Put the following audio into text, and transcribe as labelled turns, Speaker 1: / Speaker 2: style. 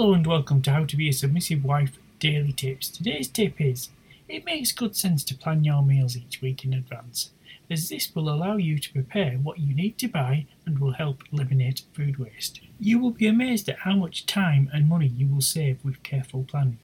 Speaker 1: Hello and welcome to How to Be a Submissive Wife Daily Tips. Today's tip is it makes good sense to plan your meals each week in advance, as this will allow you to prepare what you need to buy and will help eliminate food waste. You will be amazed at how much time and money you will save with careful planning.